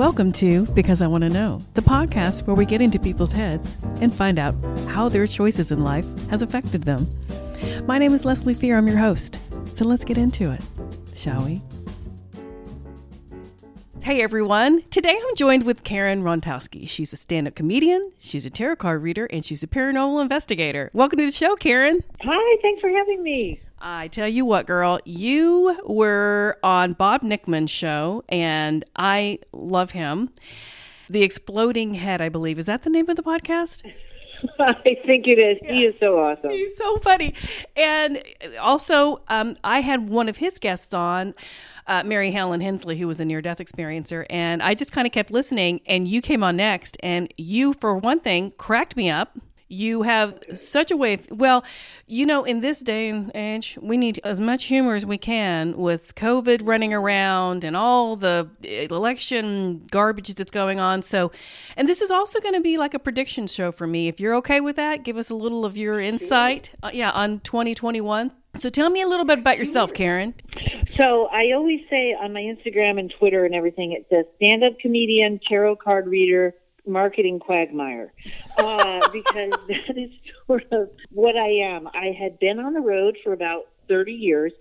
Welcome to Because I Want to Know, the podcast where we get into people's heads and find out how their choices in life has affected them. My name is Leslie Fear. I'm your host. So let's get into it, shall we? Hey everyone. Today I'm joined with Karen Rontowski. She's a stand up comedian, she's a tarot card reader, and she's a paranormal investigator. Welcome to the show, Karen. Hi, thanks for having me. I tell you what, girl, you were on Bob Nickman's show, and I love him. The Exploding Head, I believe. Is that the name of the podcast? I think it is. Yeah. He is so awesome. He's so funny. And also, um, I had one of his guests on, uh, Mary Helen Hensley, who was a near death experiencer. And I just kind of kept listening. And you came on next. And you, for one thing, cracked me up you have such a way of, well, you know, in this day and age, we need as much humor as we can with COVID running around and all the election garbage that's going on. So, and this is also going to be like a prediction show for me. If you're okay with that, give us a little of your insight, uh, yeah, on 2021. So tell me a little bit about yourself, Karen. So I always say on my Instagram and Twitter and everything, it says stand up comedian, tarot card reader, marketing quagmire uh, because that is sort of what I am. I had been on the road for about 30 years.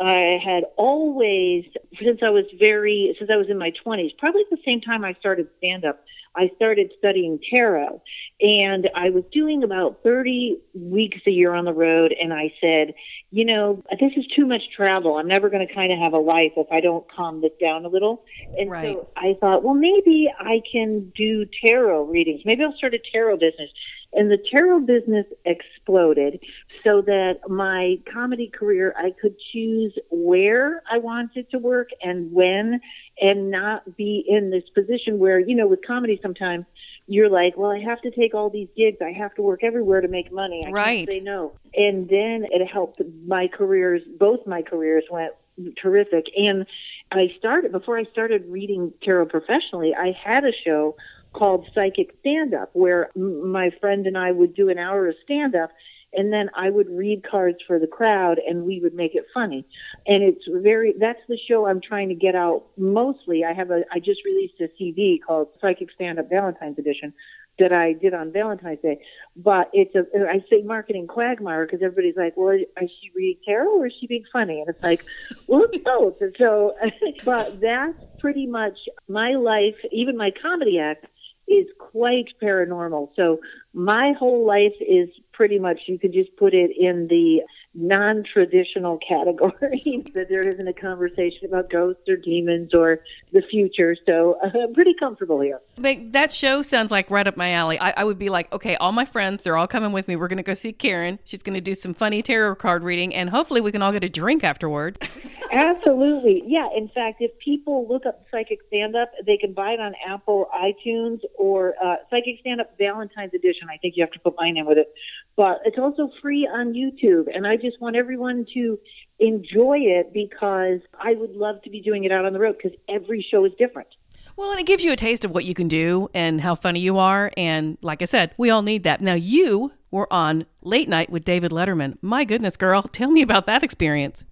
I had always, since I was very, since I was in my 20s, probably at the same time I started stand up, I started studying tarot. And I was doing about 30 weeks a year on the road. And I said, you know, this is too much travel. I'm never going to kind of have a life if I don't calm this down a little. And right. so I thought, well, maybe I can do tarot readings. Maybe I'll start a tarot business. And the tarot business exploded so that my comedy career, I could choose where I wanted to work and when and not be in this position where, you know, with comedy sometimes you're like, well, I have to take all these gigs. I have to work everywhere to make money. I right. can't say no. And then it helped my careers, both my careers went terrific. And I started, before I started reading tarot professionally, I had a show called Psychic Stand Up where my friend and I would do an hour of stand up and then I would read cards for the crowd and we would make it funny. And it's very that's the show I'm trying to get out mostly. I have a I just released a CD called Psychic Stand Up Valentine's Edition that I did on Valentine's Day. But it's a I say marketing quagmire because everybody's like, well, is she reading tarot or is she being funny? And it's like, well, it's both. And so, but that's pretty much my life. Even my comedy act is quite paranormal. So my whole life is pretty much you could just put it in the non-traditional category that there isn't a conversation about ghosts or demons or the future so uh, i'm pretty comfortable here but that show sounds like right up my alley I, I would be like okay all my friends they're all coming with me we're going to go see karen she's going to do some funny tarot card reading and hopefully we can all get a drink afterward Absolutely. Yeah. In fact, if people look up Psychic Stand Up, they can buy it on Apple iTunes or uh, Psychic Stand Up Valentine's Edition. I think you have to put my name with it. But it's also free on YouTube. And I just want everyone to enjoy it because I would love to be doing it out on the road because every show is different. Well, and it gives you a taste of what you can do and how funny you are. And like I said, we all need that. Now, you were on Late Night with David Letterman. My goodness, girl, tell me about that experience.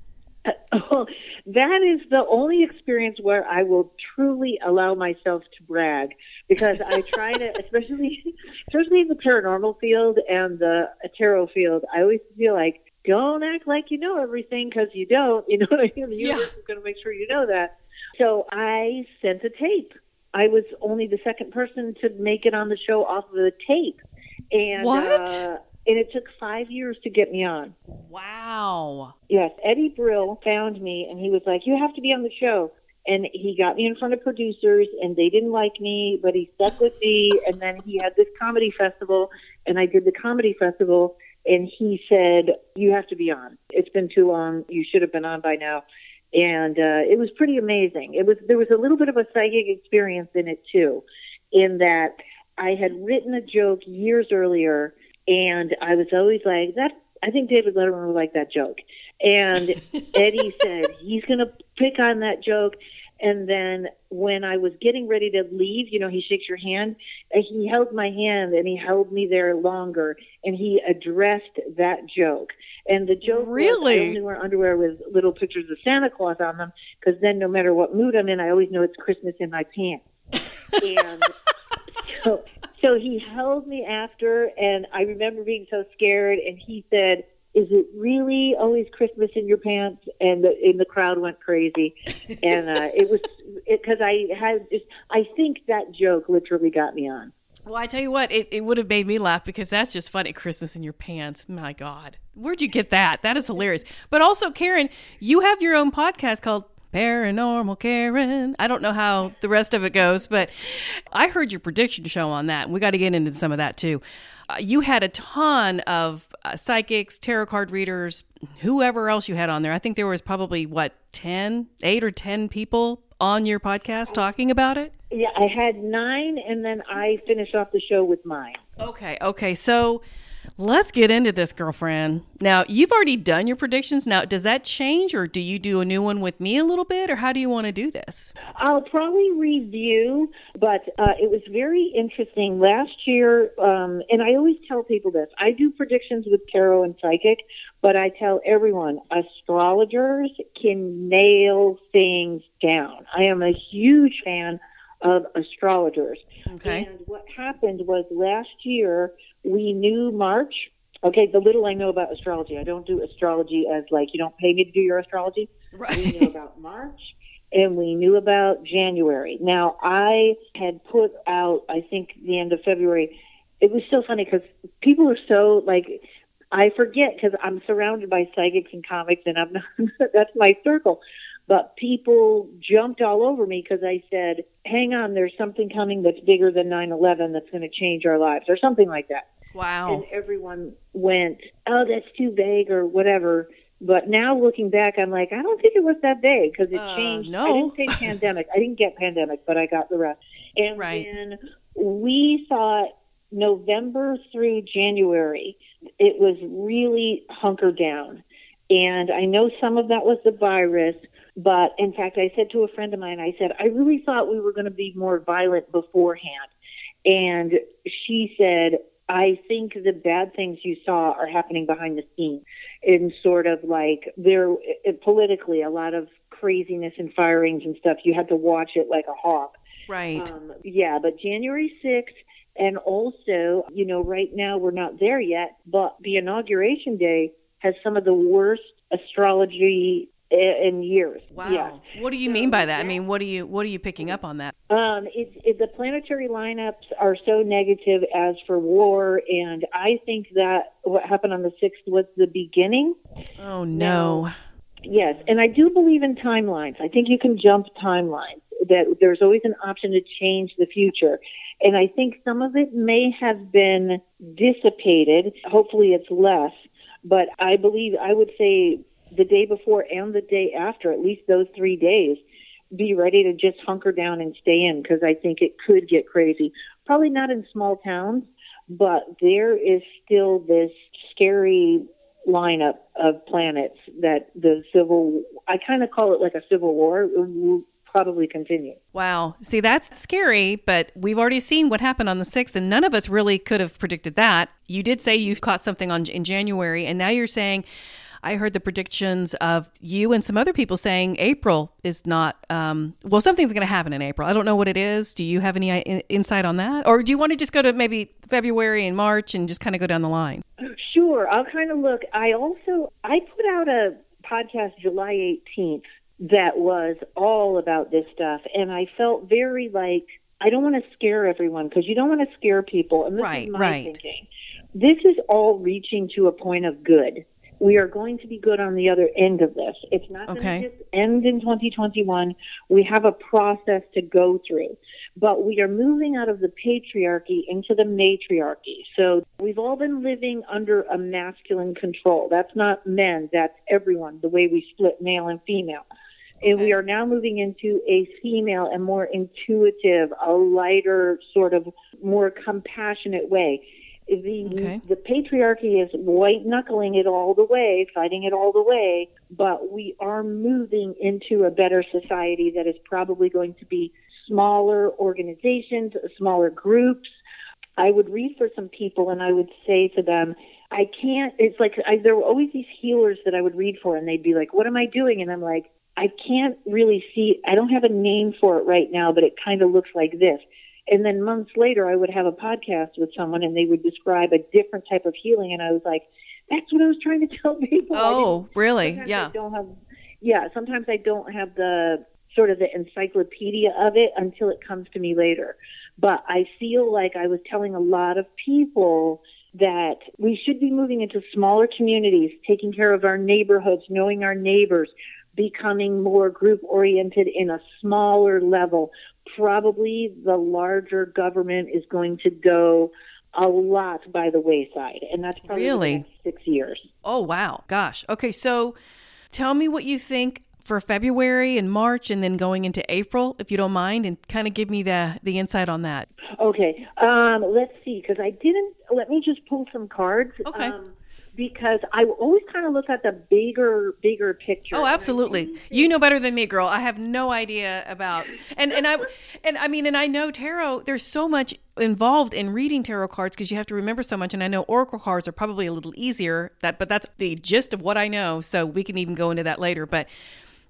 Oh, that is the only experience where I will truly allow myself to brag because I try to, especially, especially in the paranormal field and the tarot field, I always feel like don't act like you know everything because you don't. You know what I mean? The universe yeah. is going to make sure you know that. So I sent a tape. I was only the second person to make it on the show off of the tape. And what? Uh, and it took five years to get me on. Wow. Yes, Eddie Brill found me, and he was like, "You have to be on the show." And he got me in front of producers, and they didn't like me, but he stuck with me. And then he had this comedy festival, and I did the comedy festival, and he said, "You have to be on. It's been too long. You should have been on by now." And uh, it was pretty amazing. It was there was a little bit of a psychic experience in it too, in that I had written a joke years earlier and I was always like, that, I think David Letterman would like that joke. And Eddie said, he's going to pick on that joke. And then when I was getting ready to leave, you know, he shakes your hand. Uh, he held my hand and he held me there longer and he addressed that joke. And the joke really? was I only wear underwear with little pictures of Santa Claus on them because then no matter what mood I'm in, I always know it's Christmas in my pants. and so so he held me after, and I remember being so scared. And he said, "Is it really always Christmas in your pants?" And the and the crowd went crazy, and uh, it was because I had just I think that joke literally got me on. Well, I tell you what, it, it would have made me laugh because that's just funny. Christmas in your pants. My God. Where'd you get that? That is hilarious. But also, Karen, you have your own podcast called Paranormal Karen. I don't know how the rest of it goes, but I heard your prediction show on that. And we got to get into some of that too. Uh, you had a ton of uh, psychics, tarot card readers, whoever else you had on there. I think there was probably, what, 10, 8 or 10 people on your podcast talking about it? Yeah, I had nine, and then I finished off the show with mine. Okay, okay. So let's get into this, girlfriend. Now, you've already done your predictions. Now, does that change, or do you do a new one with me a little bit, or how do you want to do this? I'll probably review, but uh, it was very interesting last year. Um, and I always tell people this I do predictions with tarot and psychic, but I tell everyone astrologers can nail things down. I am a huge fan of astrologers. Okay. And what happened was last year we knew March. Okay, the little I know about astrology, I don't do astrology as like you don't pay me to do your astrology. Right. We knew about March and we knew about January. Now I had put out, I think, the end of February. It was so funny because people are so like I forget because I'm surrounded by psychics and comics, and I'm not, that's my circle. But people jumped all over me because I said, "Hang on, there's something coming that's bigger than 9/11 that's going to change our lives," or something like that. Wow. And everyone went, "Oh, that's too vague," or whatever. But now looking back, I'm like, I don't think it was that vague because it Uh, changed. no. I didn't say pandemic. I didn't get pandemic, but I got the rest. And Right. then we thought November through January, it was really hunkered down. And I know some of that was the virus, but in fact, I said to a friend of mine, I said, I really thought we were going to be more violent beforehand. And she said, I think the bad things you saw are happening behind the scenes in sort of like there uh, politically a lot of craziness and firings and stuff. You had to watch it like a hawk. Right. Um, yeah, but January 6th, and also, you know, right now we're not there yet, but the inauguration day has some of the worst astrology in years. wow. Yes. What do you So mean by that? I mean, what do you what are you picking up on that? Um, it's it, the planetary lineups are so negative as for war, and I think that what happened on the 6th was the beginning. Oh no. Yes, and I do believe in timelines. I think you can jump timelines. That there's always an option to change the future. And I think some of it may have been dissipated. Hopefully it's less. But I believe I would say the day before and the day after, at least those three days, be ready to just hunker down and stay in because I think it could get crazy. Probably not in small towns, but there is still this scary lineup of planets that the civil I kind of call it like a civil war will probably continue. Wow. See, that's scary, but we've already seen what happened on the 6th, and none of us really could have predicted that. You did say you've caught something on in January, and now you're saying, I heard the predictions of you and some other people saying April is not, um, well, something's going to happen in April. I don't know what it is. Do you have any uh, in- insight on that? Or do you want to just go to maybe February and March and just kind of go down the line? Sure, I'll kind of look. I also I put out a podcast July 18th that was all about this stuff and I felt very like I don't want to scare everyone because you don't want to scare people and this Right, is my right. thinking. This is all reaching to a point of good. We are going to be good on the other end of this. It's not Okay. going to just end in 2021. We have a process to go through but we are moving out of the patriarchy into the matriarchy. So we've all been living under a masculine control. That's not men, that's everyone, the way we split male and female. And we are now moving into a female and more intuitive, a lighter, sort of more compassionate way. The, Okay. the patriarchy is white knuckling it all the way, fighting it all the way, but we are moving into a better society that is probably going to be smaller organizations, smaller groups. I would read for some people and I would say to them, I can't, it's like I, there were always these healers that I would read for and they'd be like, What am I doing? And I'm like, I can't really see, I don't have a name for it right now, but it kind of looks like this. And then months later, I would have a podcast with someone and they would describe a different type of healing. And I was like, that's what I was trying to tell people. Oh, really? Yeah. I don't have, yeah, sometimes I don't have the sort of the encyclopedia of it until it comes to me later. But I feel like I was telling a lot of people that we should be moving into smaller communities, taking care of our neighborhoods, knowing our neighbors, becoming more group oriented in a smaller level. Probably the larger government is going to go a lot by the wayside, and that's probably Really? six years. Oh, wow. Gosh. Okay, so tell me what you think for February and March and then going into April, if you don't mind, and kind of give me the, the insight on that. Okay, um, let's see, because I didn't. Let me just pull some cards. Okay. Um, because I always kind of look at the bigger, bigger picture. Oh, absolutely. Mm-hmm. You know better than me, girl. I have no idea about and and I and I mean and I know tarot. There's so much involved in reading tarot cards because you have to remember so much. And I know oracle cards are probably a little easier. That but that's the gist of what I know. So we can even go into that later. But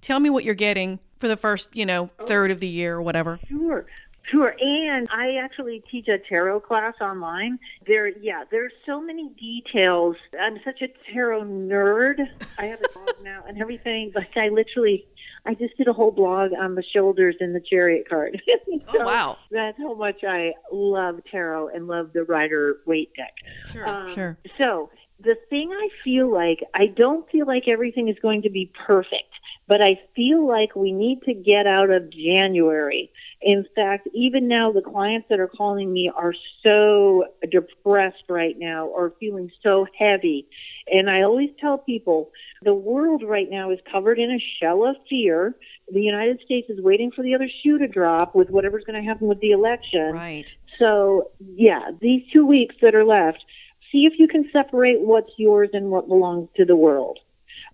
tell me what you're getting for the first you know oh, third of the year or whatever. Sure, sure. And I actually teach a tarot class online. There, yeah, there's so many details. I'm such a tarot nerd. I have a blog now and everything. Like I literally, I just did a whole blog on the shoulders in the chariot card. Oh wow. That's how much I love tarot and love the Rider Waite deck. Sure. Um, sure. So the thing I feel like, I don't feel like everything is going to be perfect, but I feel like we need to get out of January. In fact, even now, the clients that are calling me are so depressed right now or feeling so heavy. And I always tell people the world right now is covered in a shell of fear. The United States is waiting for the other shoe to drop with whatever's going to happen with the election. Right. So, yeah, these two weeks that are left, see if you can separate what's yours and what belongs to the world.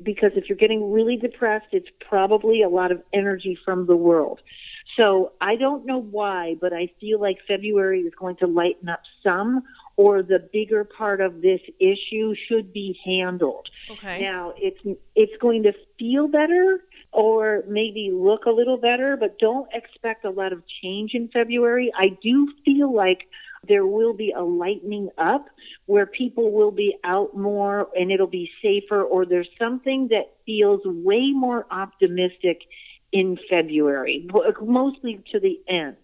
Because if you're getting really depressed, it's probably a lot of energy from the world. So I don't know why, but I feel like February is going to lighten up some, or the bigger part of this issue should be handled. Okay. Now it's it's going to feel better or maybe look a little better, but don't expect a lot of change in February. I do feel like there will be a lightening up where people will be out more and it'll be safer or there's something that feels way more optimistic in February, mostly to the end.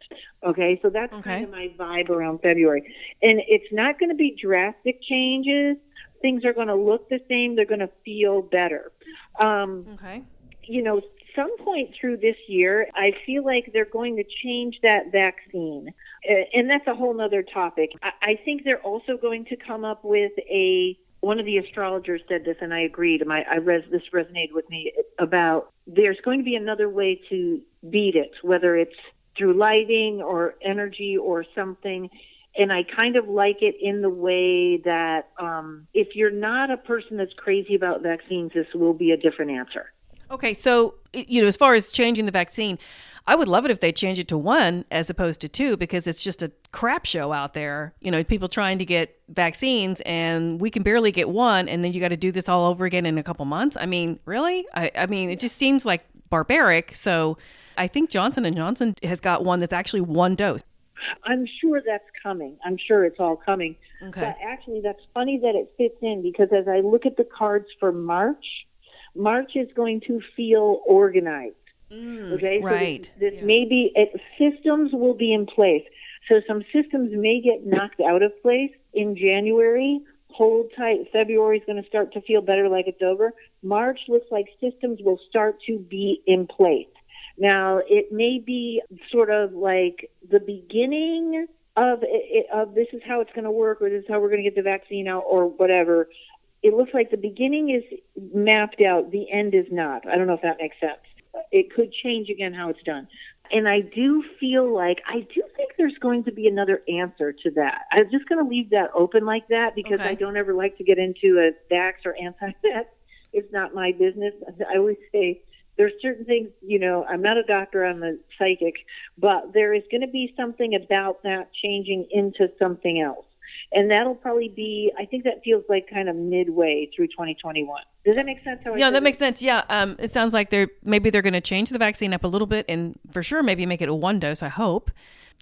Okay, so that's Okay. kind of my vibe around February. And it's not going to be drastic changes. Things are going to look the same. They're going to feel better. Um, Okay. you know, some point through this year, I feel like they're going to change that vaccine. Uh, And that's a whole other topic. I, think they're also going to come up with a, one of the astrologers said this and I agreed. My, I res, this resonated with me about there's going to be another way to beat it, whether it's through lighting or energy or something. And I kind of like it in the way that um, if you're not a person that's crazy about vaccines, this will be a different answer. Okay, so you know, as far as changing the vaccine, I would love it if they change it to one as opposed to two because it's just a crap show out there. You know, people trying to get vaccines and we can barely get one, and then you got to do this all over again in a couple months. I mean, really? I, I mean, it just seems like barbaric. So, I think Johnson and Johnson has got one that's actually one dose. I'm sure that's coming. I'm sure it's all coming. Okay. But actually, that's funny that it fits in because as I look at the cards for March, March is going to feel organized. Mm, okay, so right. this, this Yeah. may be it, systems will be in place. So some systems may get knocked out of place in January. Hold tight. February is going to start to feel better, like it's over. March looks like systems will start to be in place. Now, it may be sort of like the beginning of it, of this is how it's going to work, or this is how we're going to get the vaccine out, or whatever. It looks like the beginning is mapped out, the end is not. I don't know if that makes sense. It could change again how it's done. And I do feel like I do think there's going to be another answer to that. I'm just going to leave that open like that because Okay. I don't ever like to get into a vax or anti-vax. It's not my business. I always say there's certain things, you know, I'm not a doctor, I'm a psychic, but there is going to be something about that changing into something else. And that'll probably be. I think that feels like kind of midway through 2021. Does that make sense? yeah, that makes sense. Yeah, um, it sounds like they're maybe they're going to change the vaccine up a little bit, and for sure maybe make it a one dose. I hope,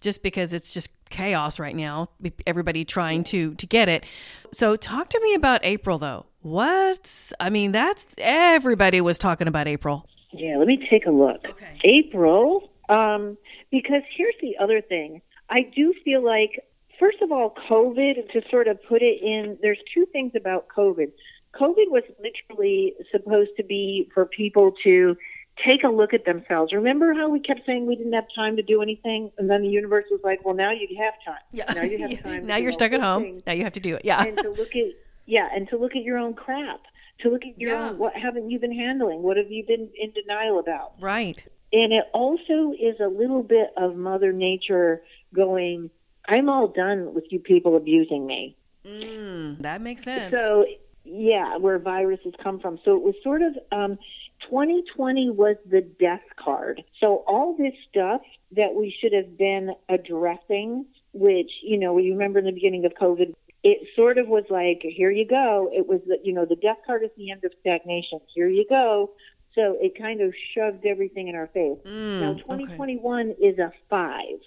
just because it's just chaos right now. Everybody trying to to get it. So talk to me about April though. What? I mean, that's everybody was talking about April. Yeah, let me take a look. Okay. April, um, because here's the other thing. I do feel like, first of all, COVID, to sort of put it in, there's two things about COVID. COVID was literally supposed to be for people to take a look at themselves. Remember how we kept saying we didn't have time to do anything, and then the universe was like, "Well, now you have time. Yeah. Now you have time. now you're stuck at home. Things. Now you have to do it. Yeah. and to look at yeah, and to look at your own crap. To look at your Yeah. own what haven't you been handling? What have you been in denial about? Right. And it also is a little bit of Mother Nature going, I'm all done with you people abusing me. Mm, that makes sense. So, yeah, where viruses come from. So it was sort of um, 2020 was the death card. So all this stuff that we should have been addressing, which, you know, you remember in the beginning of COVID, it sort of was like, here you go. It was, the, you know, the death card is the end of stagnation. Here you go. So it kind of shoved everything in our face. Mm, now, okay. 2021 is a five.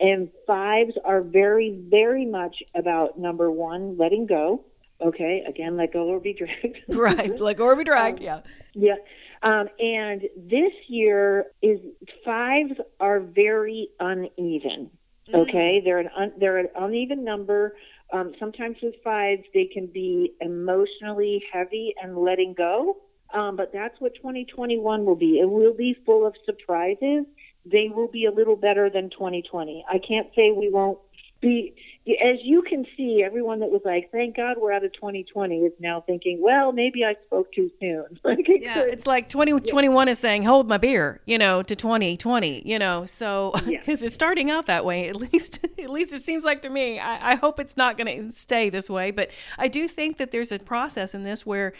And fives are very, very much about number one, letting go. Okay, again, let go or be dragged. right. let go or be dragged. yeah. Yeah. Um, and this year is fives are very uneven. Okay, they're an un, they're an uneven number. Um, sometimes with fives, they can be emotionally heavy and letting go. Um, but that's what 2021 will be. It will be full of surprises. They will be a little better than 2020. I can't say we won't be. As you can see, everyone that was like, "Thank God we're out of 2020," is now thinking, "Well, maybe I spoke too soon." Like it Yeah, could- it's like 2021 is saying, hold my beer, you know, to 2020, you know, so Yeah. because it's starting out that way, at least, at least it seems like to me. I, I hope it's not going to stay this way, but I do think that there's a process in this where,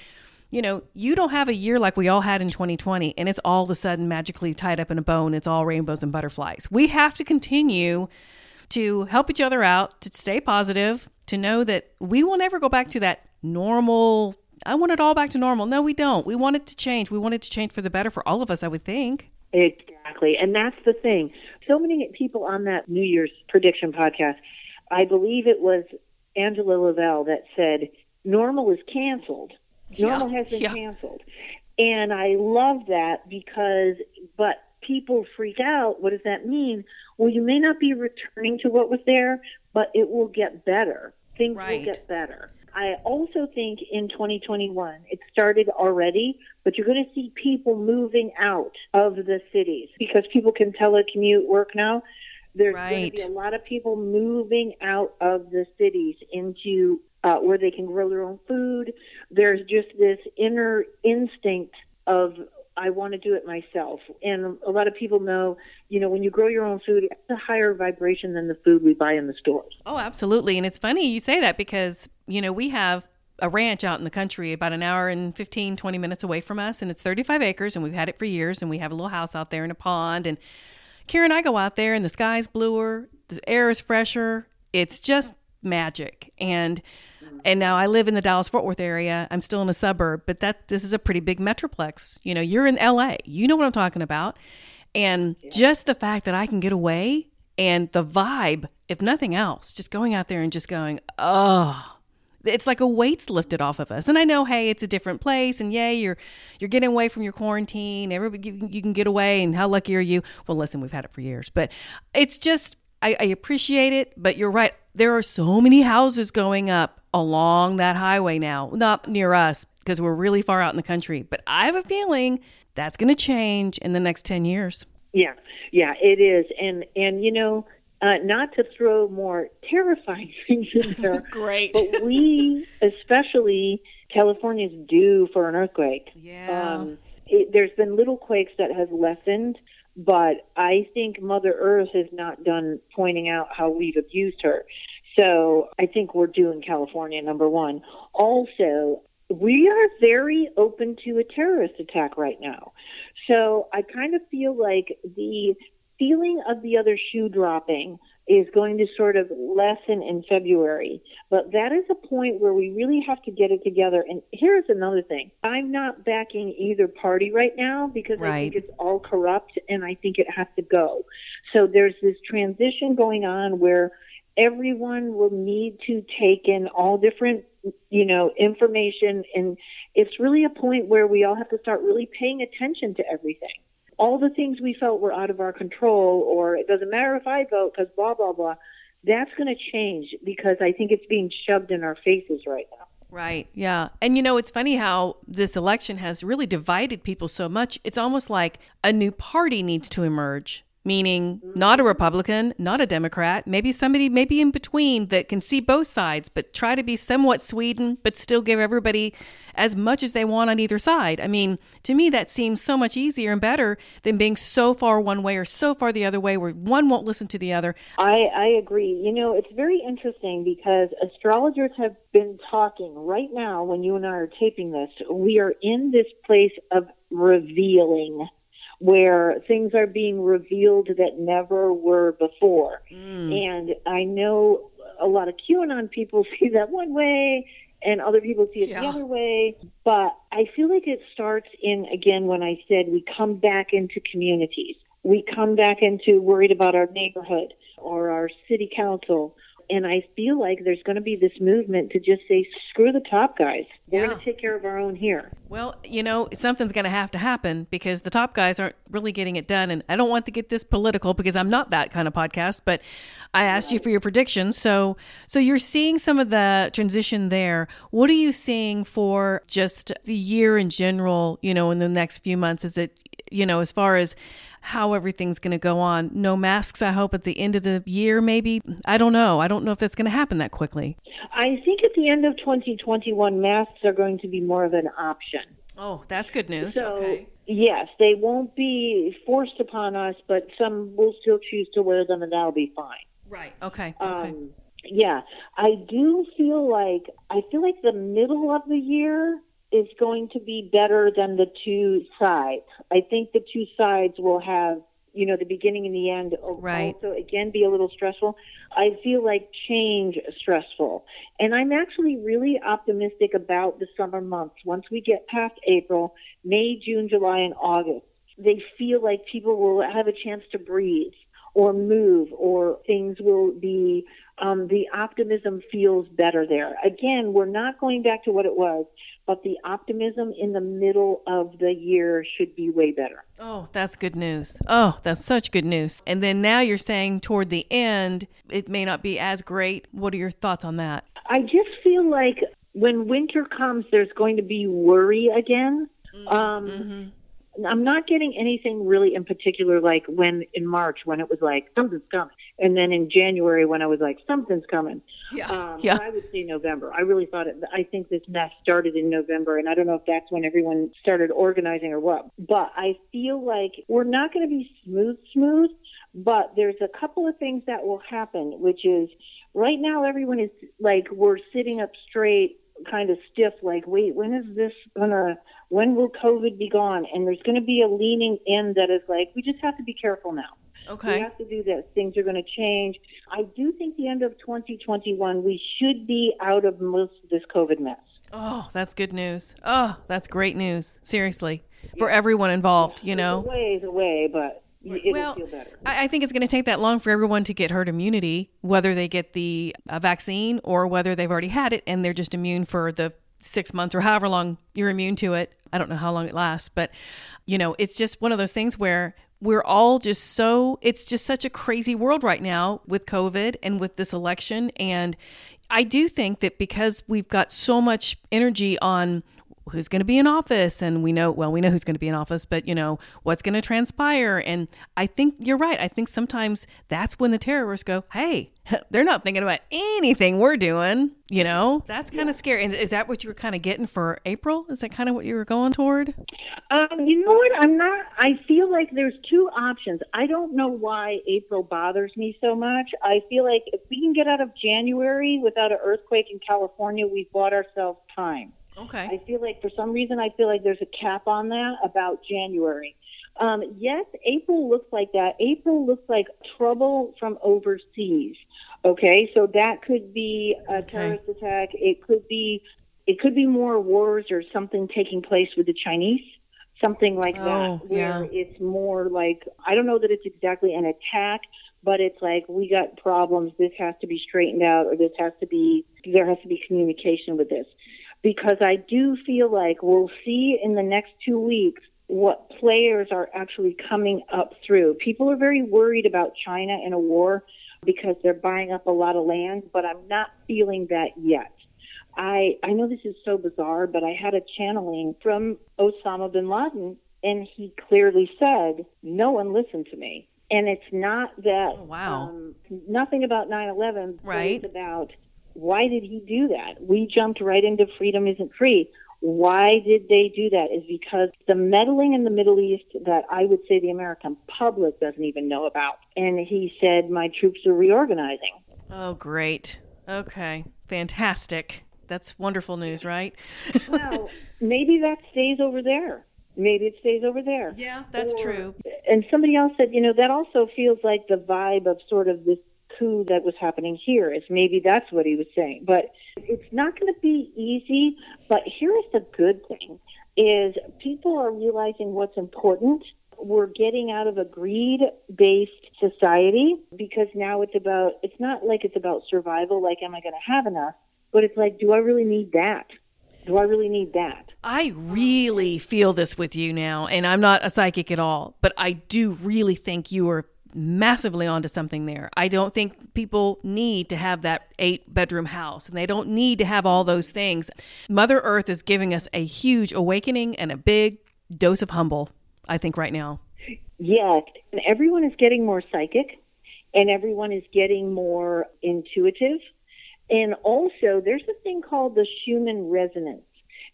you know, you don't have a year like we all had in 2020 and it's all of a sudden magically tied up in a bone. It's all rainbows and butterflies. We have to continue to help each other out, to stay positive, to know that we will never go back to that normal. I want it all back to normal. No, we don't. We want it to change. We want it to change for the better for all of us, I would think. Exactly. And that's the thing. So many people on that New Year's prediction podcast, I believe it was Angela Lavelle that said, normal is canceled. Normal Yeah, has been yeah. canceled. And I love that because, but people freak out. What does that mean? Well, you may not be returning to what was there, but it will get better. Things Right. will get better. I also think in 2021, it started already, but you're going to see people moving out of the cities because people can telecommute work now. There's going to be a lot of people moving out of the cities into uh, where they can grow their own food. There's just this inner instinct of I want to do it myself. And a lot of people know, you know, when you grow your own food, it's a higher vibration than the food we buy in the stores. Oh, absolutely. And it's funny you say that because, you know, we have a ranch out in the country about an hour and 15, 20 minutes away from us. And it's 35 acres and we've had it for years. And we have a little house out there in a pond. And Karen and I go out there and the sky's bluer, the air is fresher. It's just magic. And Mm. and now I live in the Dallas Fort Worth area. I'm still in a suburb, but that this is a pretty big metroplex. You know, you're in LA. You know what I'm talking about. And just the fact that I can get away and the vibe, if nothing else, just going out there and just going, oh, it's like a weight's lifted off of us. And I know, hey, it's a different place, and yay, you're you're getting away from your quarantine. Everybody, you, you can get away, and how lucky are you? Well, listen, we've had it for years, but it's just I, I appreciate it. But you're right. There are so many houses going up along that highway now, not near us because we're really far out in the country. But I have a feeling that's going to change in the next ten years. Yeah, yeah, it is, and and you know, uh, not to throw more terrifying things in there, Great. but we, especially California's due for an earthquake. Yeah. Um, it, there's been little quakes that have lessened, but I think Mother Earth has not done pointing out how we've abused her. So I think we're due in California, number one. Also, we are very open to a terrorist attack right now. So I kind of feel like the feeling of the other shoe dropping is going to sort of lessen in February. But that is a point where we really have to get it together. And here's another thing I'm not backing either party right now because right. I think it's all corrupt and I think it has to go. So there's this transition going on where everyone will need to take in all different you know information and it's really a point where we all have to start really paying attention to everything all the things we felt were out of our control or it doesn't matter if i vote because blah blah blah that's going to change because i think it's being shoved in our faces right now Right. Yeah. And you know, it's funny how this election has really divided people so much. It's almost like a new party needs to emerge meaning not a Republican, not a Democrat, maybe somebody maybe in between that can see both sides, but try to be somewhat Sweden, but still give everybody as much as they want on either side. I mean, to me, that seems so much easier and better than being so far one way or so far the other way where one won't listen to the other. I, I agree. You know, it's very interesting because astrologers have been talking right now when you and I are taping this. We are in this place of revealing where things are being revealed that never were before. Mm. And I know a lot of QAnon people see that one way and other people see it yeah. the other way. But I feel like it starts in, again, when I said we come back into communities. We come back into worried about our neighborhood or our city council and I feel like there's going to be this movement to just say, screw the top guys. We're yeah. going to take care of our own here. Well, you know, something's going to have to happen because the top guys aren't really getting it done. And I don't want to get this political because I'm not that kind of podcast, but I asked you for your predictions. So, so you're seeing some of the transition there. What are you seeing for just the year in general, you know, in the next few months? Is it, you know, as far as how everything's going to go on. No masks, I hope, at the end of the year, maybe. I don't know. I don't know if that's going to happen that quickly. I think at the end of 2021, masks are going to be more of an option. Oh, that's good news. So, okay. yes, they won't be forced upon us, but some will still choose to wear them, and that'll be fine. Right. Okay. Okay. Um, yeah, I do feel like I feel like the middle of the year is going to be better than the two sides. I think the two sides will have, you know, the beginning and the end right. also again be a little stressful. I feel like change stressful. And I'm actually really optimistic about the summer months. Once we get past April, May, June, July, and August, they feel like people will have a chance to breathe or move or things will be um, the optimism feels better there again we're not going back to what it was but the optimism in the middle of the year should be way better. Oh that's good news. Oh that's such good news. And then now you're saying toward the end it may not be as great. What are your thoughts on that? I just feel like when winter comes there's going to be worry again. Mm-hmm. um, mm-hmm I'm not getting anything really in particular like when in March when it was like something's coming, and then in January when I was like something's coming. Yeah, um, yeah. I would say November. I really thought it. I think this mess started in November, and I don't know if that's when everyone started organizing or what. But I feel like we're not going to be smooth, smooth. But there's a couple of things that will happen, which is right now everyone is like we're sitting up straight kind of stiff, like, wait, when is this gonna, when will COVID be gone? And there's going to be a leaning in that is like, we just have to be careful now. Okay. We have to do this. Things are going to change. I do think the end of 2021, we should be out of most of this COVID mess. Oh, that's good news. Oh, that's great news. Seriously, for yeah. everyone involved, you know. Ways away, but well, I think it's going to take that long for everyone to get herd immunity, whether they get the uh, vaccine or whether they've already had it and they're just immune for the six months or however long you're immune to it. I don't know how long it lasts, but you know, it's just one of those things where we're all just so it's just such a crazy world right now with COVID and with this election. And I do think that because we've got so much energy on who's going to be in office and we know well we know who's going to be in office but you know what's going to transpire? And i think you're right i think sometimes that's when the terrorists go hey they're not thinking about anything we're doing you know? That's kind of scary. And is that what you were kind of getting for april? Is that kind of what you were going toward? Um, you know what? I'm not i feel like there's two options. I don't know why april bothers me so much. I feel like if we can get out of january without an earthquake in california we've bought ourselves time Okay. I feel like for some reason I feel like there's a cap on that about January. Um, yes, April looks like that. April looks like trouble from overseas. Okay, so that could be a Okay. terrorist attack. It could be, it could be more wars or something taking place with the Chinese, something like Oh, that, where yeah. it's more like I don't know that it's exactly an attack, but it's like we got problems. This has to be straightened out, or this has to be there has to be communication with this, because I do feel like we'll see in the next two weeks what players are actually coming up through. People are very worried about China in a war because they're buying up a lot of land, but I'm not feeling that yet. I I know this is so bizarre, but I had a channeling from Osama bin Laden, and he clearly said, "No one listened to me." And it's not that Oh, wow. um, nothing about 9/11, Right. It's about why did he do that? We jumped right into freedom isn't free. Why did they do that? Is because the meddling in the Middle East that I would say the American public doesn't even know about. And he said, My troops are reorganizing. Oh, great. Okay. Fantastic. That's wonderful news, right? Well, maybe that stays over there. Maybe it stays over there. yeah, that's Or- true. And somebody else said, you know, that also feels like the vibe of sort of this coup that was happening here. Is maybe that's what he was saying. But it's not going to be easy. But here's the good thing: is people are realizing what's important. We're getting out of a greed-based society because now it's about. It's not like it's about survival. Like, am I going to have enough? But it's like, do I really need that? Do I really need that? I really feel this with you now, and I'm not a psychic at all, but I do really think you are massively onto something there. I don't think people need to have that eight bedroom house and they don't need to have all those things. Mother Earth is giving us a huge awakening and a big dose of humble, I think, right now. Yes, and everyone is getting more psychic, and everyone is getting more intuitive. And also, there's a thing called the Schumann resonance,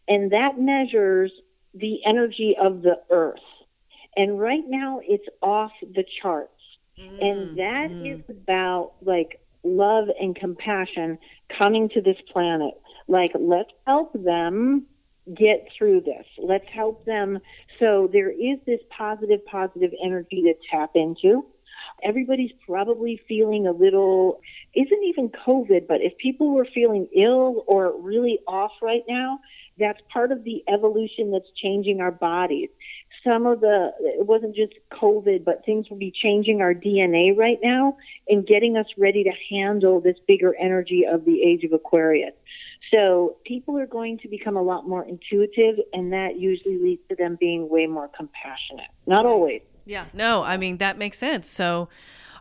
and that measures the energy of the earth. And right now, it's off the charts. And mm, that mm. is about like love and compassion coming to this planet. Like, let's help them get through this. Let's help them. So there is this positive, positive energy to tap into. Everybody's probably feeling a little, isn't even COVID, but if people were feeling ill or really off right now, that's part of the evolution that's changing our bodies. Some of the, it wasn't just COVID, but things will be changing our DNA right now and getting us ready to handle this bigger energy of the age of Aquarius. So people are going to become a lot more intuitive, and that usually leads to them being way more compassionate. Not always. Yeah, no, I mean that makes sense. So,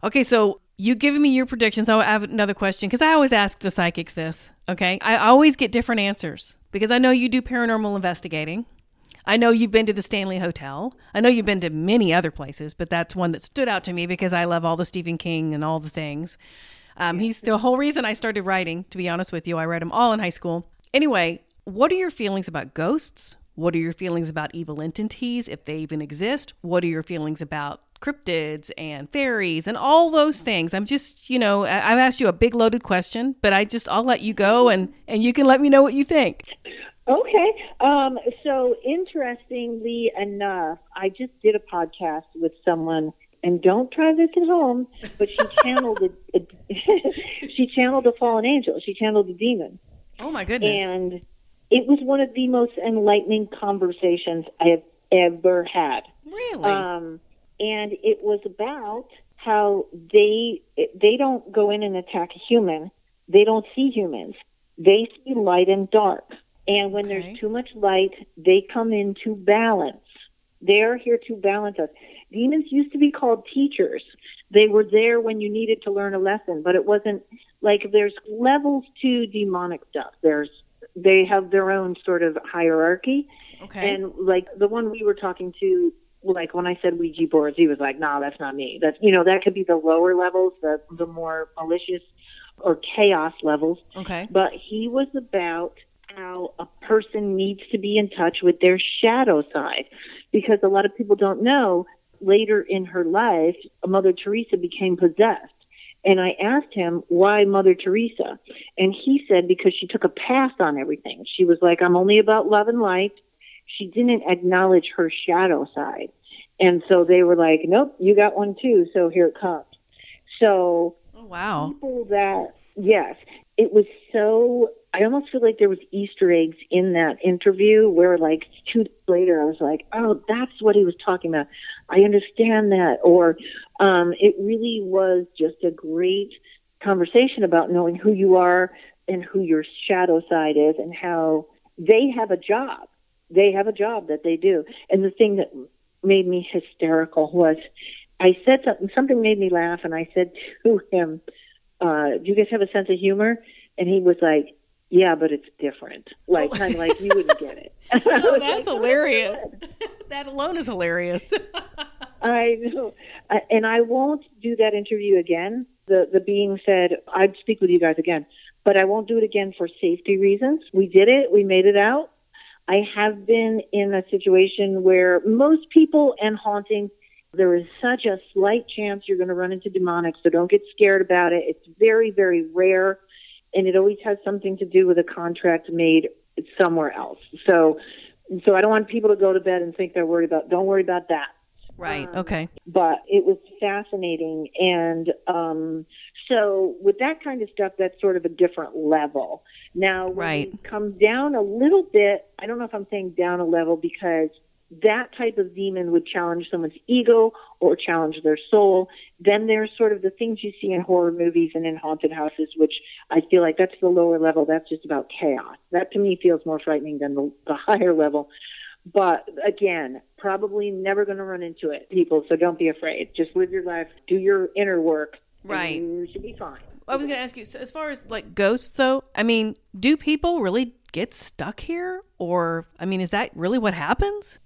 okay, so you giving me your predictions. I have another question because I always ask the psychics this. Okay, I always get different answers because I know you do paranormal investigating. I know you've been to the Stanley Hotel. I know you've been to many other places, but that's one that stood out to me because I love all the Stephen King and all the things. Um, he's the whole reason I started writing. To be honest with you, I read them all in high school. Anyway, what are your feelings about ghosts? What are your feelings about evil entities, if they even exist? What are your feelings about cryptids and fairies and all those things? I'm just, you know, I- I've asked you a big loaded question, but I just, I'll let you go and, and you can let me know what you think. Okay. Um, so interestingly enough, I just did a podcast with someone, and don't try this at home, but she channeled a, a she channeled a fallen angel. She channeled a demon, Oh my goodness. and it was one of the most enlightening conversations I have ever had. really? Um, and it was about how they they don't go in and attack a human. They don't see humans. They see light and dark. And when Okay. there's too much light, they come into balance. They're here to balance us. Demons used to be called teachers. They were there when you needed to learn a lesson, but it wasn't like there's levels to demonic stuff. There's they have their own sort of hierarchy. okay. And like the one we were talking to, like when I said Ouija boards, he was like, "No, that's not me." That's you know that could be the lower levels, the the more malicious or chaos levels. okay. But he was about how a person needs to be in touch with their shadow side, because a lot of people don't know. Later in her life, Mother Teresa became possessed. And I asked him, why Mother Teresa? And he said, because she took a pass on everything. She was like, I'm only about love and light. She didn't acknowledge her shadow side. And so they were like, nope, you got one too. So here it comes. So oh, wow. people that, yes, it was so, I almost feel like there was Easter eggs in that interview where like two days later I was like, oh, that's what he was talking about. I understand that. Or um, it really was just a great conversation about knowing who you are and who your shadow side is and how they have a job. They have a job that they do. And the thing that made me hysterical was I said something, something made me laugh, and I said to him, uh, Do you guys have a sense of humor? And he was like, Yeah, but it's different. Like, oh. kind of like you wouldn't get it. oh, that's oh, hilarious. that alone is hilarious. I know. And I won't do that interview again. The, the being said, I'd speak with you guys again, but I won't do it again for safety reasons. We did it, we made it out. I have been in a situation where most people and haunting, there is such a slight chance you're going to run into demonic, so don't get scared about it. It's very, very rare, and it always has something to do with a contract made somewhere else. So, so I don't want people to go to bed and think they're worried about. Don't worry about that. Right. Um, okay. But it was fascinating. And um, so, with that kind of stuff, that's sort of a different level. Now, right. it comes down a little bit, I don't know if I'm saying down a level because that type of demon would challenge someone's ego or challenge their soul. Then there's sort of the things you see in horror movies and in haunted houses, which I feel like that's the lower level. That's just about chaos. That to me feels more frightening than the, the higher level. But again, probably never going to run into it, people. So don't be afraid. Just live your life, do your inner work. Right. you should be fine. I was going to ask you, so as far as like ghosts, though, I mean, do people really get stuck here? Or, I mean, is that really what happens?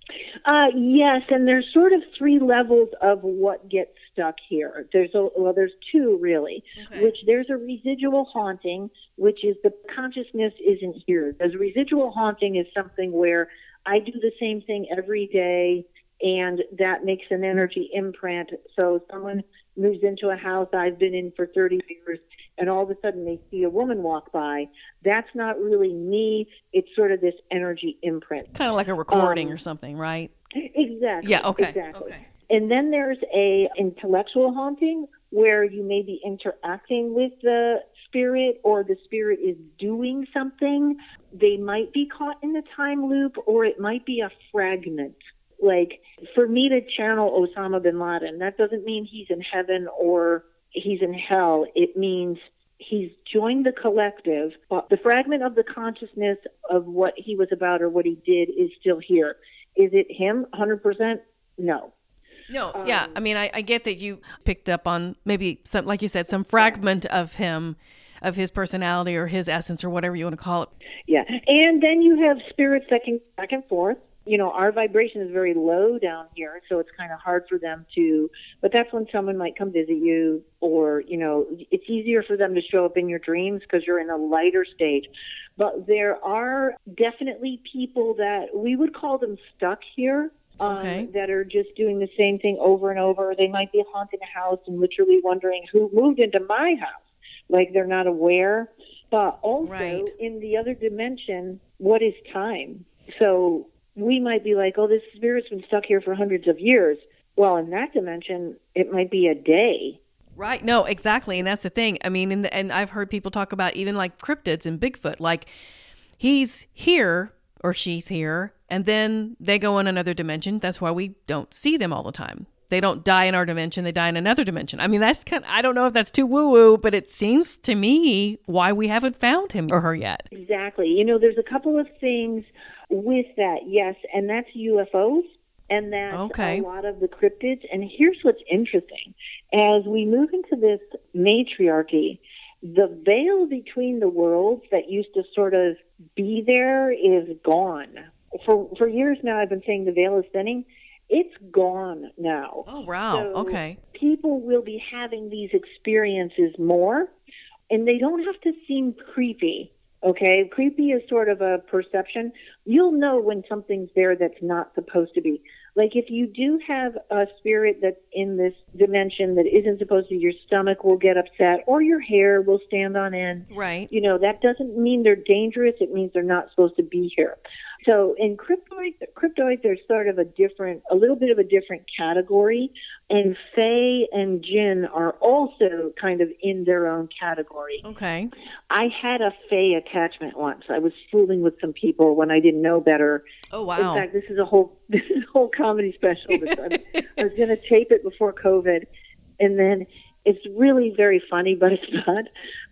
Uh, yes, and there's sort of three levels of what gets stuck here. There's a, well, there's two really, okay. which there's a residual haunting, which is the consciousness isn't here. There's residual haunting is something where I do the same thing every day, and that makes an energy imprint. So someone moves into a house I've been in for 30 years, and all of a sudden they see a woman walk by. That's not really me. It's sort of this energy imprint. Kind of like a recording um, or something, right? Exactly. Yeah. Okay. Exactly. Okay. And then there's a intellectual haunting where you may be interacting with the spirit or the spirit is doing something. They might be caught in the time loop or it might be a fragment. Like for me to channel Osama bin Laden, that doesn't mean he's in heaven or he's in hell. It means he's joined the collective. But the fragment of the consciousness of what he was about or what he did is still here. Is it him 100%? No. No, um, yeah. I mean, I, I, get that you picked up on maybe some, like you said, some fragment of him, of his personality or his essence or whatever you want to call it. Yeah. And then you have spirits that can back and forth. You know, our vibration is very low down here, so it's kind of hard for them to, but that's when someone might come visit you, or, you know, it's easier for them to show up in your dreams because you're in a lighter state. But there are definitely people that we would call them stuck here um, okay. that are just doing the same thing over and over. They might be haunting a house and literally wondering who moved into my house. Like they're not aware. But also right. in the other dimension, what is time? So we might be like, oh, this spirit's been stuck here for hundreds of years. Well, in that dimension, it might be a day. Right. No, exactly. And that's the thing. I mean, the, and I've heard people talk about even like cryptids and Bigfoot. Like he's here or she's here and then they go in another dimension. That's why we don't see them all the time. They don't die in our dimension, they die in another dimension. I mean, that's kind of, I don't know if that's too woo woo, but it seems to me why we haven't found him or her yet. Exactly. You know, there's a couple of things with that, yes, and that's UFOs and that's okay. a lot of the cryptids. And here's what's interesting as we move into this matriarchy, the veil between the worlds that used to sort of be there is gone for for years now I've been saying the veil is thinning. It's gone now. Oh wow. So okay. People will be having these experiences more and they don't have to seem creepy. Okay, creepy is sort of a perception. You'll know when something's there that's not supposed to be. Like if you do have a spirit that's in this dimension that isn't supposed to, your stomach will get upset or your hair will stand on end. Right. You know, that doesn't mean they're dangerous. It means they're not supposed to be here. So in cryptoid, cryptoid, there's sort of a different, a little bit of a different category, and Fae and Jinn are also kind of in their own category. Okay. I had a Fae attachment once. I was fooling with some people when I didn't know better. Oh wow. In fact, this is a whole this is a whole comedy special. I was going to tape it before COVID, and then it's really very funny, but it's not.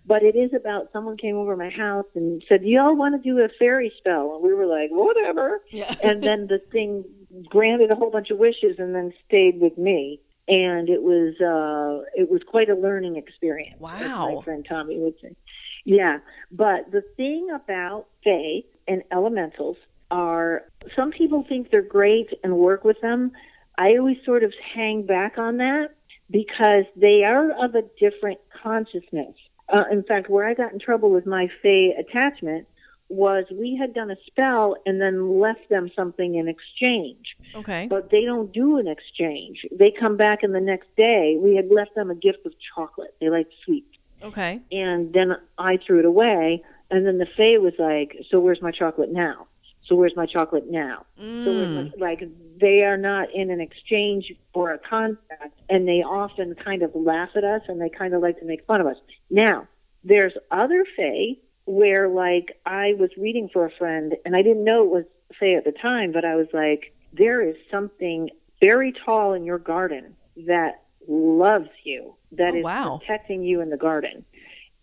But it is about someone came over my house and said, "Y'all want to do a fairy spell?" And we were like, "Whatever." Yeah. and then the thing granted a whole bunch of wishes and then stayed with me. And it was uh, it was quite a learning experience. Wow. my friend Tommy would say. Yeah, but the thing about Fae and elementals are some people think they're great and work with them. I always sort of hang back on that because they are of a different consciousness. Uh, in fact, where I got in trouble with my Fae attachment was we had done a spell and then left them something in exchange. Okay. But they don't do an exchange. They come back and the next day we had left them a gift of chocolate. They like sweets Okay. and then I threw it away. And then the Fae was like, "So where's my chocolate now? So where's my chocolate now? So Mm. my, like they are not in an exchange for a contract, and they often kind of laugh at us, and they kind of like to make fun of us. Now there's other Fae where like I was reading for a friend, and I didn't know it was Fae at the time, but I was like, there is something very tall in your garden that loves you, that Oh, is wow. protecting you in the garden.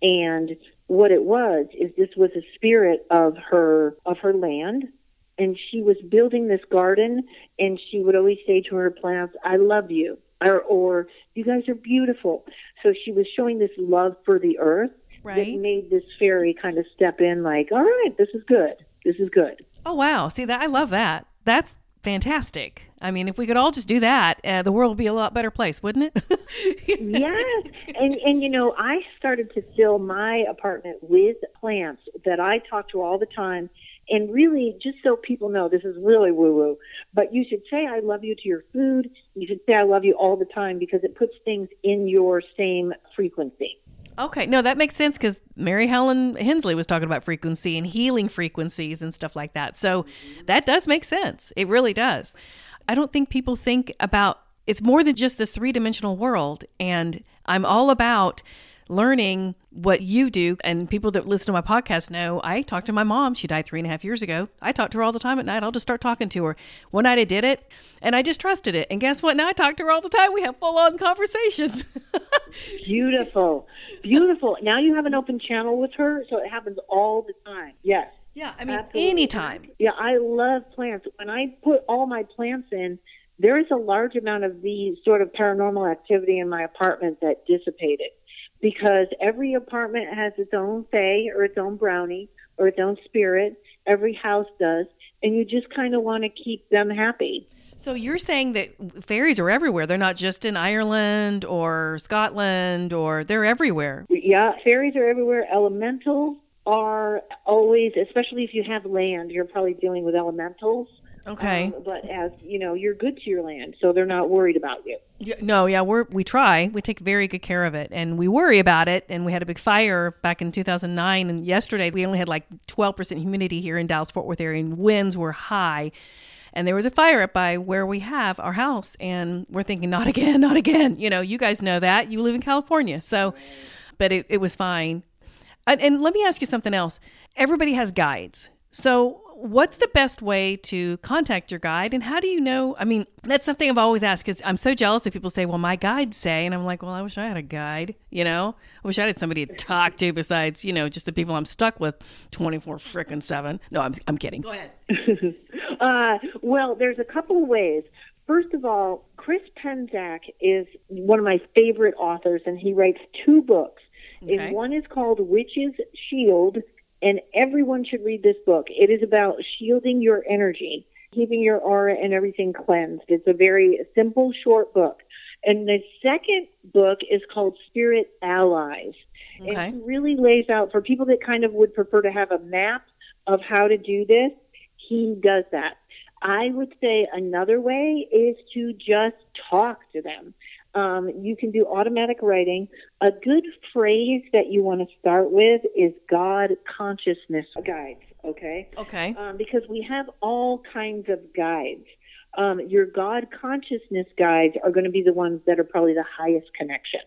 And what it was is this was a spirit of her of her land and she was building this garden and she would always say to her plants i love you or, or you guys are beautiful so she was showing this love for the earth that made this fairy kind of step in like all right this is good this is good Oh wow. See that I love that. That's fantastic. I mean, if we could all just do that, uh, the world would be a lot better place, wouldn't it? yes and and you know i started to fill my apartment with plants that i talk to all the time and really just so people know this is really woo woo but you should say i love you to your food you should say i love you all the time because it puts things in your same frequency Okay, no, that makes sense because Mary Helen Hensley was talking about frequency and healing frequencies and stuff like that. So that does make sense. It really does. I don't think people think about it's more than just this three dimensional world. And I'm all about learning what you do. And people that listen to my podcast know I talked to my mom. She died three and a half years ago. I talk to her all the time at night. I'll just start talking to her. One night I did it and I just trusted it. And guess what? Now I talk to her all the time. We have full on conversations. beautiful beautiful now you have an open channel with her so it happens all the time yes yeah, I mean, Absolutely. anytime. Yeah, I love plants. When I put all my plants in, there is a large amount of the sort of paranormal activity in my apartment that dissipated because every apartment has its own fae or its own brownie or its own spirit. Every house does. And you just kind of want to keep them happy. So you're saying that fairies are everywhere. They're not just in Ireland or Scotland or they're everywhere. Yeah, fairies are everywhere. Elementals are always, especially if you have land, you're probably dealing with elementals. Okay. Um, but as you know, you're good to your land, so they're not worried about you. Yeah, no, yeah, we're we try. We take very good care of it, and we worry about it. And we had a big fire back in 2009, and yesterday we only had like 12% humidity here in Dallas Fort Worth area, and winds were high. And there was a fire up by where we have our house, and we're thinking, not again, not again. You know, you guys know that you live in California, so. But it, it was fine. And, and let me ask you something else. Everybody has guides. So, what's the best way to contact your guide? And how do you know? I mean, that's something I've always asked because I'm so jealous of people say, well, my guides say, and I'm like, well, I wish I had a guide, you know? I wish I had somebody to talk to besides, you know, just the people I'm stuck with 24 frickin' 7. No, I'm, I'm kidding. Go ahead. Uh, well, there's a couple of ways. First of all, Chris Penczak is one of my favorite authors, and he writes two books. Okay. And one is called Witch's Shield, and everyone should read this book. It is about shielding your energy, keeping your aura and everything cleansed. It's a very simple, short book. And the second book is called Spirit Allies. Okay. And he really lays out for people that kind of would prefer to have a map of how to do this, he does that. I would say another way is to just talk to them. Um, you can do automatic writing. A good phrase that you want to start with is God consciousness guides. Okay. Okay. Um, because we have all kinds of guides. Um, your God consciousness guides are going to be the ones that are probably the highest connection.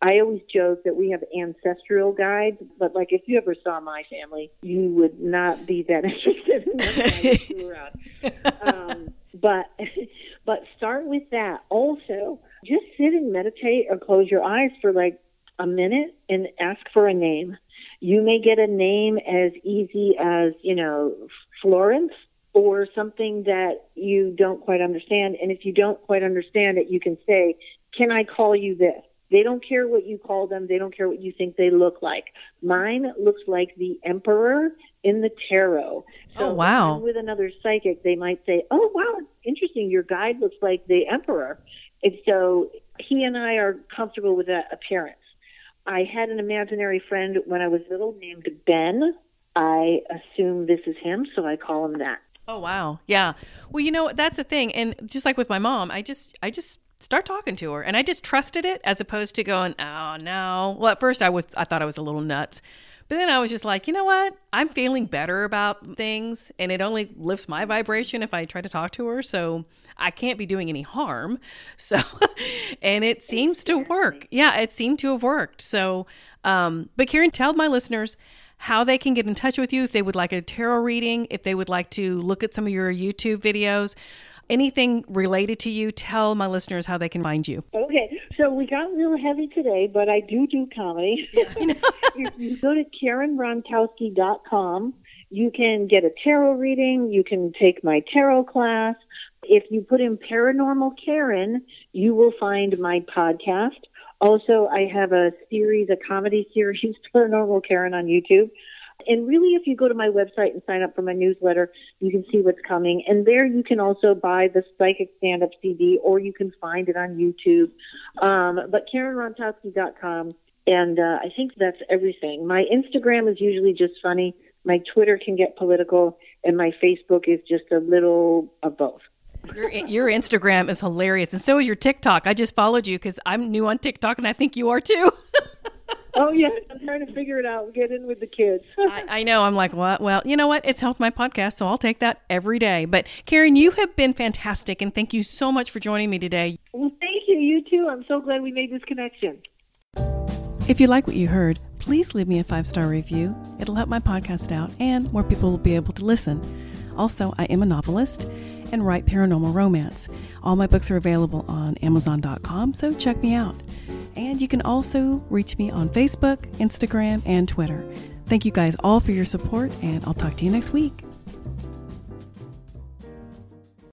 I always joke that we have ancestral guides, but like if you ever saw my family, you would not be that interested in them around. Um, but but start with that. Also, just sit and meditate or close your eyes for like a minute and ask for a name. You may get a name as easy as, you know, Florence or something that you don't quite understand. And if you don't quite understand it, you can say, Can I call you this? They don't care what you call them. They don't care what you think they look like. Mine looks like the emperor in the tarot. Oh, so oh, wow. with another psychic, they might say, Oh, wow, interesting. Your guide looks like the emperor. And so he and I are comfortable with that appearance. I had an imaginary friend when I was little named Ben. I assume this is him, so I call him that. Oh wow. Yeah. Well, you know, that's the thing. And just like with my mom, I just I just start talking to her and I just trusted it as opposed to going, "Oh, no." Well, at first I was I thought I was a little nuts. But then I was just like, you know what? I'm feeling better about things, and it only lifts my vibration if I try to talk to her. So I can't be doing any harm. So, and it seems to work. Yeah, it seemed to have worked. So, um, but Karen, tell my listeners how they can get in touch with you if they would like a tarot reading, if they would like to look at some of your YouTube videos anything related to you, tell my listeners how they can find you. Okay, so we got real heavy today, but I do do comedy. You, know. you, you go to KarenRontowski.com. You can get a tarot reading. You can take my tarot class. If you put in Paranormal Karen, you will find my podcast. Also, I have a series, a comedy series, Paranormal Karen on YouTube. And really, if you go to my website and sign up for my newsletter, you can see what's coming. And there you can also buy the Psychic Stand Up CD or you can find it on YouTube. Um, but KarenRontowski.com. And uh, I think that's everything. My Instagram is usually just funny. My Twitter can get political. And my Facebook is just a little of both. Your, your Instagram is hilarious. And so is your TikTok. I just followed you because I'm new on TikTok and I think you are too. oh yeah, I'm trying to figure it out. Get in with the kids. I, I, know. I'm like, what? Well, you know what? It's helped my podcast, so I'll take that every day. But Karen, you have been fantastic, and thank you so much for joining me today. Well, thank you. You too. I'm so glad we made this connection. If you like what you heard, please leave me a five star review. It'll help my podcast out, and more people will be able to listen. Also, I am a novelist and write paranormal romance. All my books are available on Amazon.com, so check me out. And you can also reach me on Facebook, Instagram, and Twitter. Thank you guys all for your support, and I'll talk to you next week.